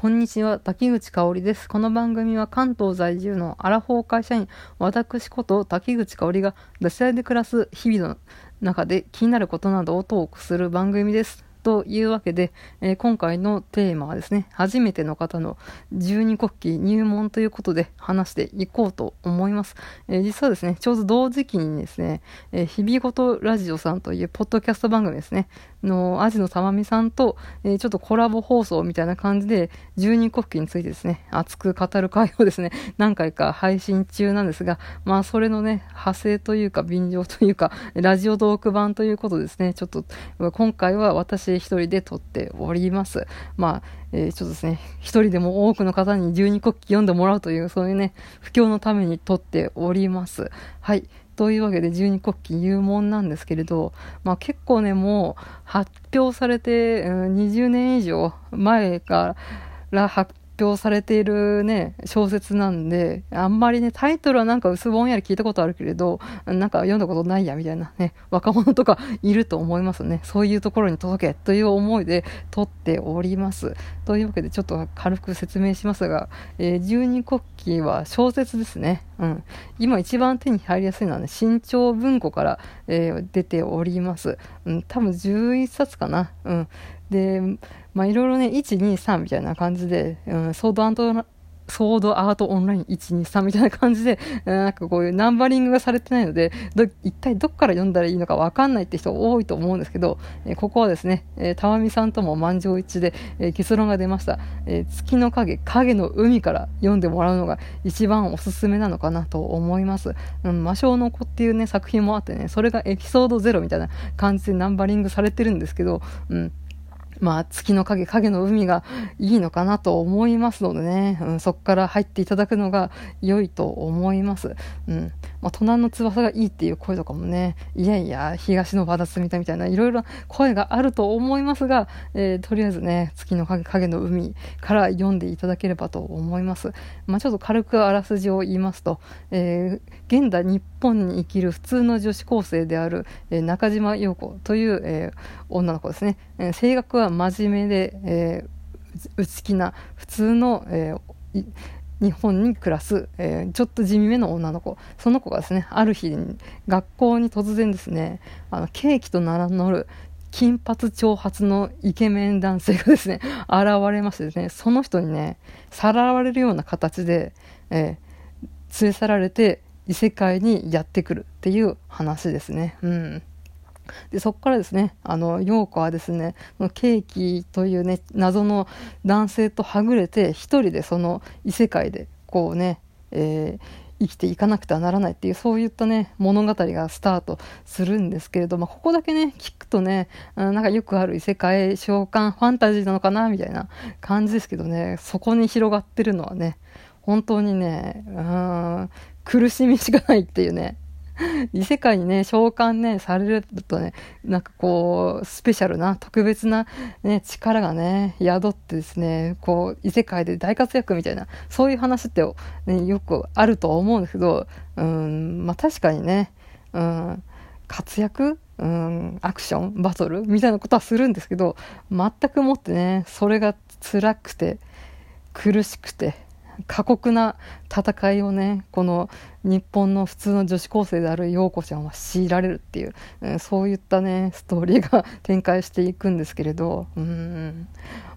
こんにちは、滝口香織です。この番組は関東在住のアラフォー会社員、私こと滝口香織が、脱サラで暮らす日々の中で気になることなどをトークする番組です。というわけで、えー、今回のテーマはですね、初めての方の十二国旗入門ということで話していこうと思います。えー、実はですね、ちょうど同時期にですね、えー、日々ごとラジオさんというポッドキャスト番組ですね、のアジのたまみさんと、えー、ちょっとコラボ放送みたいな感じで、十二国旗についてですね、熱く語る会をですね、何回か配信中なんですが、まあそれのね、派生というか便乗というか、ラジオトーク版ということですね、ちょっと今回は私一人で撮っております。まあ、えー、ちょっとですね、一人でも多くの方に十二国旗読んでもらうという、そういうね、布教のために撮っております。はい。というわけで十二国旗入門なんですけれど、まあ結構ね、もう発表されて、うん、20年以上前から発表されているね、小説なんで、あんまりね、タイトルはなんか薄ぼんやり聞いたことあるけれど、なんか読んだことないや、みたいなね、若者とかいると思いますね。そういうところに届けという思いで撮っております。というわけで、ちょっと軽く説明しますが、えー、十二国旗は小説ですね。うん。今一番手に入りやすいのはね、新潮文庫から、えー、出ております。うん、多分11冊かな。うん。で、まあいろいろね、1、2、3みたいな感じで、うん、ソードアントソードアートオンライン123みたいな感じで、なんかこういうナンバリングがされてないので、一体どっから読んだらいいのかわかんないって人多いと思うんですけど、えー、ここはですね、え、たわみさんとも満場一致で、えー、結論が出ました、え月の影、影の海から読んでもらうのが一番おすすめなのかなと思います。うん、魔性の子っていうね、作品もあってね、それがエピソード0みたいな感じでナンバリングされてるんですけど、うん、まあ、月の影、影の海がいいのかなと思いますのでね、うん、そこから入っていただくのが良いと思います。うん。まあ、隣の翼がいいっていう声とかもね、いやいや、東のバダツみたいみたいな、いろいろ声があると思いますが、えー、とりあえずね、月の影、影の海から読んでいただければと思います。まあ、ちょっと軽くあらすじを言いますと、えー、現代日本に生きる普通の女子高生である、えー、中島陽子という、え女の子ですね。え性格は真面目で、え内気な普通の、え日本に暮らす、えー、ちょっと地味めの女の子。その子がですね、ある日、学校に突然ですね、あの、ケーキと名乗る金髪長髪のイケメン男性がですね、現れましてですね、その人にね、さらわれるような形で、えー、連れ去られて異世界にやってくるっていう話ですね。うん。で、そこからですね、あの、陽子はですね、ケーキというね、謎の男性とはぐれて、一人でその異世界で、こうね、えー、生きていかなくてはならないっていう、そういったね、物語がスタートするんですけれども、ここだけね、聞くとね、なんかよくある異世界召喚ファンタジーなのかな、みたいな感じですけどね、そこに広がってるのはね、本当にね、うん、苦しみしかないっていうね、異世界にね、召喚ね、されるとね、なんかこう、スペシャルな、特別な、ね、力がね、宿ってですね、こう、異世界で大活躍みたいな、そういう話って、ね、よくあると思うんですけど、うん、まあ確かにね、うん、活躍うん、アクション、バトルみたいなことはするんですけど、全くもってね、それが辛くて、苦しくて、過酷な戦いをね、この日本の普通の女子高生である陽子ちゃんは強いられるっていう、うん、そういったね、ストーリーが展開していくんですけれど、うん、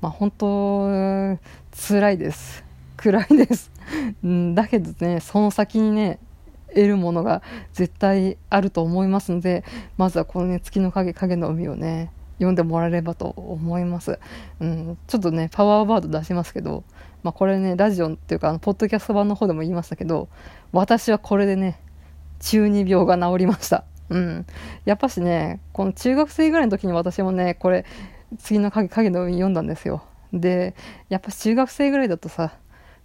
まあ本当、辛いです。暗いです。うん、だけどね、その先にね、得るものが絶対あると思いますので、まずはこのね、月の影、影の海をね、読んでもらえればと思います。うん、ちょっとね、パワーワード出しますけど、まあ、これね、ラジオっていうか、あのポッドキャスト版の方でも言いましたけど、私はこれでね、中二病が治りました。うん。やっぱしね、この中学生ぐらいの時に私もね、これ、次の影、影の海読んだんですよ。で、やっぱ中学生ぐらいだとさ、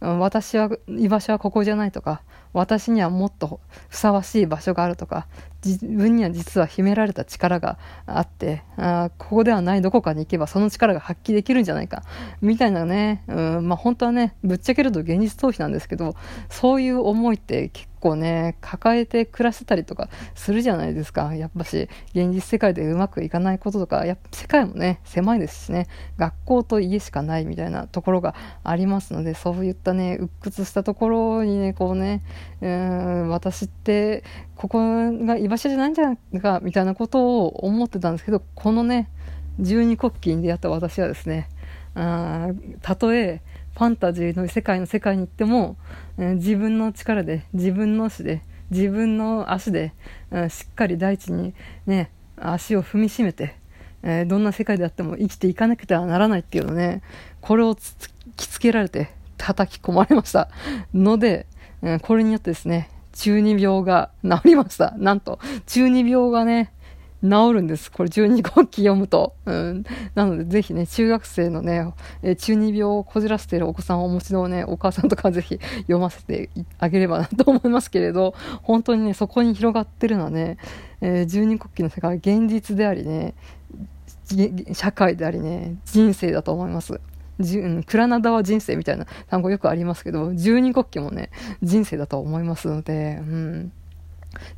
私は居場所はここじゃないとか私にはもっとふさわしい場所があるとか自分には実は秘められた力があってあここではないどこかに行けばその力が発揮できるんじゃないかみたいなね、うんまあ、本当はねぶっちゃけると現実逃避なんですけどそういう思いって結構ね、抱えて暮らしてたりとかするじゃないですか。やっぱし、現実世界でうまくいかないこととか、やっぱ世界もね、狭いですしね、学校と家しかないみたいなところがありますので、そういったね、鬱屈したところにね、こうね、うん、私って、ここが居場所じゃないんじゃないか、みたいなことを思ってたんですけど、このね、十二国旗に出会った私はですね、あたとえファンタジーの世界の世界に行っても、えー、自分の力で自分の足で自分の足で、うん、しっかり大地にね足を踏みしめて、えー、どんな世界であっても生きていかなくてはならないっていうのねこれを突きつけられて叩き込まれました。ので、えー、これによってですね中二病が治りました。なんと中二病がね治るんです。これ12国旗読むと。うん。なのでぜひね、中学生のね、え中二病をこじらせているお子さんをお持ちのね、お母さんとかぜひ読ませてあげればなと思いますけれど、本当にね、そこに広がってるのはね、えー、12国旗の世界現実でありね、社会でありね、人生だと思います。じうん、クラナダは人生みたいな単語よくありますけど、十二国旗もね、人生だと思いますので、うん。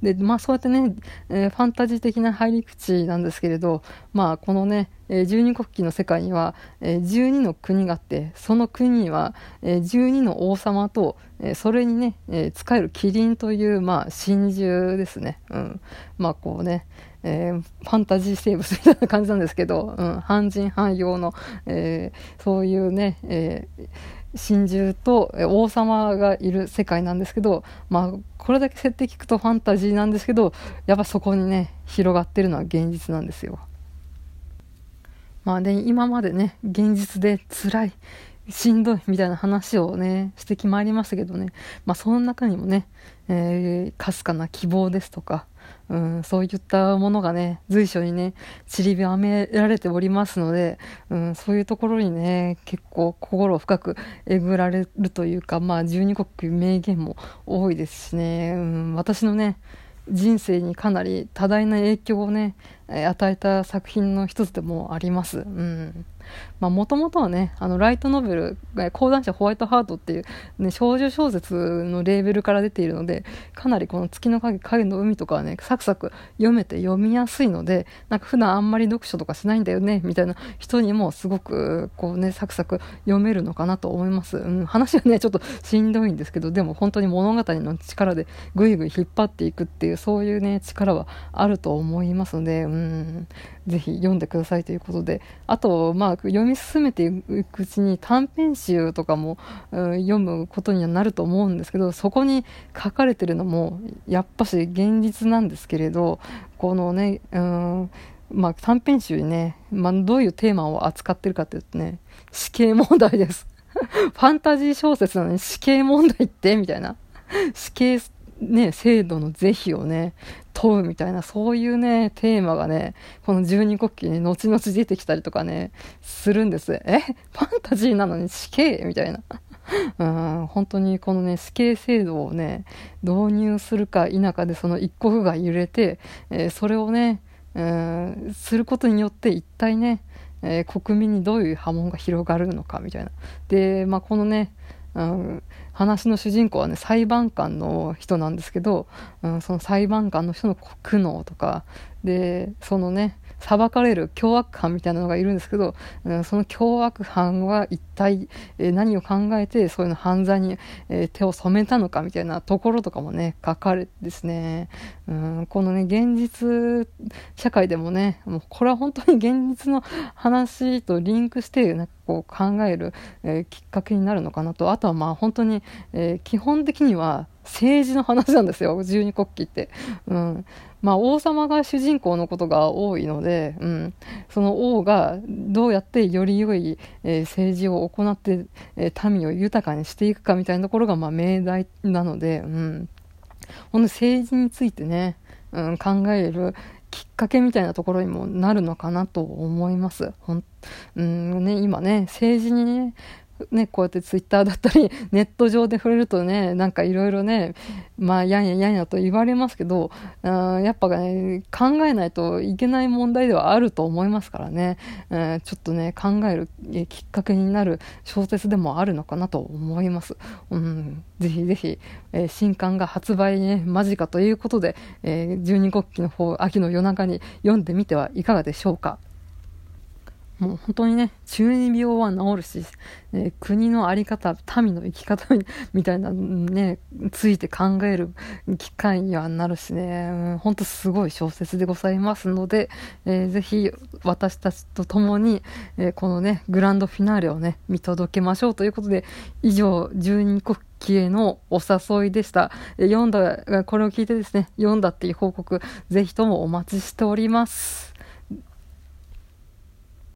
で、まあそうやってね、えー、ファンタジー的な入り口なんですけれど、まあこのね、えー、十二国旗の世界には、えー、12の国があって、その国には、えー、12の王様と、えー、それにね、えー、使えるキリンという、まあ真珠ですね。うん。まあこうね、えー、ファンタジー生物みたいな感じなんですけど、うん、半人半用の、えー、そういうね、えー神獣と王様がいる世界なんですけど、まあ、これだけ設定聞くとファンタジーなんですけど、やっぱそこにね、広がってるのは現実なんですよ。まあね、今までね、現実で辛い、しんどいみたいな話をね、してきまいりましたけどね、まあその中にもね、えー、かすかな希望ですとか、うん、そういったものがね、随所にね、散りばめられておりますので、うん、そういうところにね、結構心を深くえぐられるというか、まあ、十二国名言も多いですしね、うん、私のね、人生にかなり多大な影響をね、与えた作品の一つでもあります。うん。まあ、もともとはね、あの、ライトノベル、講談社ホワイトハートっていう、ね、少女小説のレーベルから出ているので、かなりこの月の影、影の海とかはね、サクサク読めて読みやすいので、なんか普段あんまり読書とかしないんだよね、みたいな人にもすごく、こうね、サクサク読めるのかなと思います。うん、話はね、ちょっとしんどいんですけど、でも本当に物語の力でぐいぐい引っ張っていくっていう、そういうね、力はあると思いますので、うん、ぜひ読んでくださいということで、あと、まあ、読み進めていくうちに短編集とかも、うん、読むことにはなると思うんですけど、そこに書かれてるのも、やっぱし現実なんですけれど、このね、うん、まあ、短編集にね、まあ、どういうテーマを扱ってるかというとね、死刑問題です。ファンタジー小説なのに死刑問題って？みたいな。死刑ね、制度の是非をね、問うみたいな、そういうね、テーマがね、この十二国旗に後々出てきたりとかね、するんです。え？ファンタジーなのに死刑？みたいな。うん、本当にこのね、死刑制度をね、導入するか否かでその一国が揺れて、えー、それをね、うん、することによって一体ね、えー、国民にどういう波紋が広がるのかみたいな。で、まあ、このね、うん、話の主人公はね裁判官の人なんですけど、うん、その裁判官の人の苦悩とかでそのね裁かれる凶悪犯みたいなのがいるんですけど、その凶悪犯は一体、え、何を考えてそういうの犯罪に、え、手を染めたのかみたいなところとかもね書かれてですね、うん、このね現実社会でもねもうこれは本当に現実の話とリンクしてなんかこう考える、え、きっかけになるのかなと。あとはまあ本当に、え基本的には政治の話なんですよ十二国旗って。うんまあ、王様が主人公のことが多いので、うん、その王がどうやってより良い、えー、政治を行って、えー、民を豊かにしていくかみたいなところが、まあ、命題なので、うん、ほん政治についてね、うん、考えるきっかけみたいなところにもなるのかなと思います。ほんうんね、今ね、政治にね、ね、こうやってツイッターだったり、ネット上で触れるとね、なんかいろいろね、まあ、やんややんやと言われますけど、あやっぱね、考えないといけない問題ではあると思いますからね、え、ちょっとね、考えるきっかけになる小説でもあるのかなと思います。うん、ぜひぜひ、えー、新刊が発売ね、間近ということで、えー、十二国旗の方、秋の夜中に読んでみてはいかがでしょうか。もう本当にね、中二病は治るし、え国の在り方、民の生き方みたいなね、ついて考える機会にはなるしね、本当すごい小説でございますので、えー、ぜひ私たちと共に、えー、このね、グランドフィナーレをね、見届けましょうということで、以上、十二国旗へのお誘いでした。読んだ、これを聞いてですね、読んだっていう報告、ぜひともお待ちしております。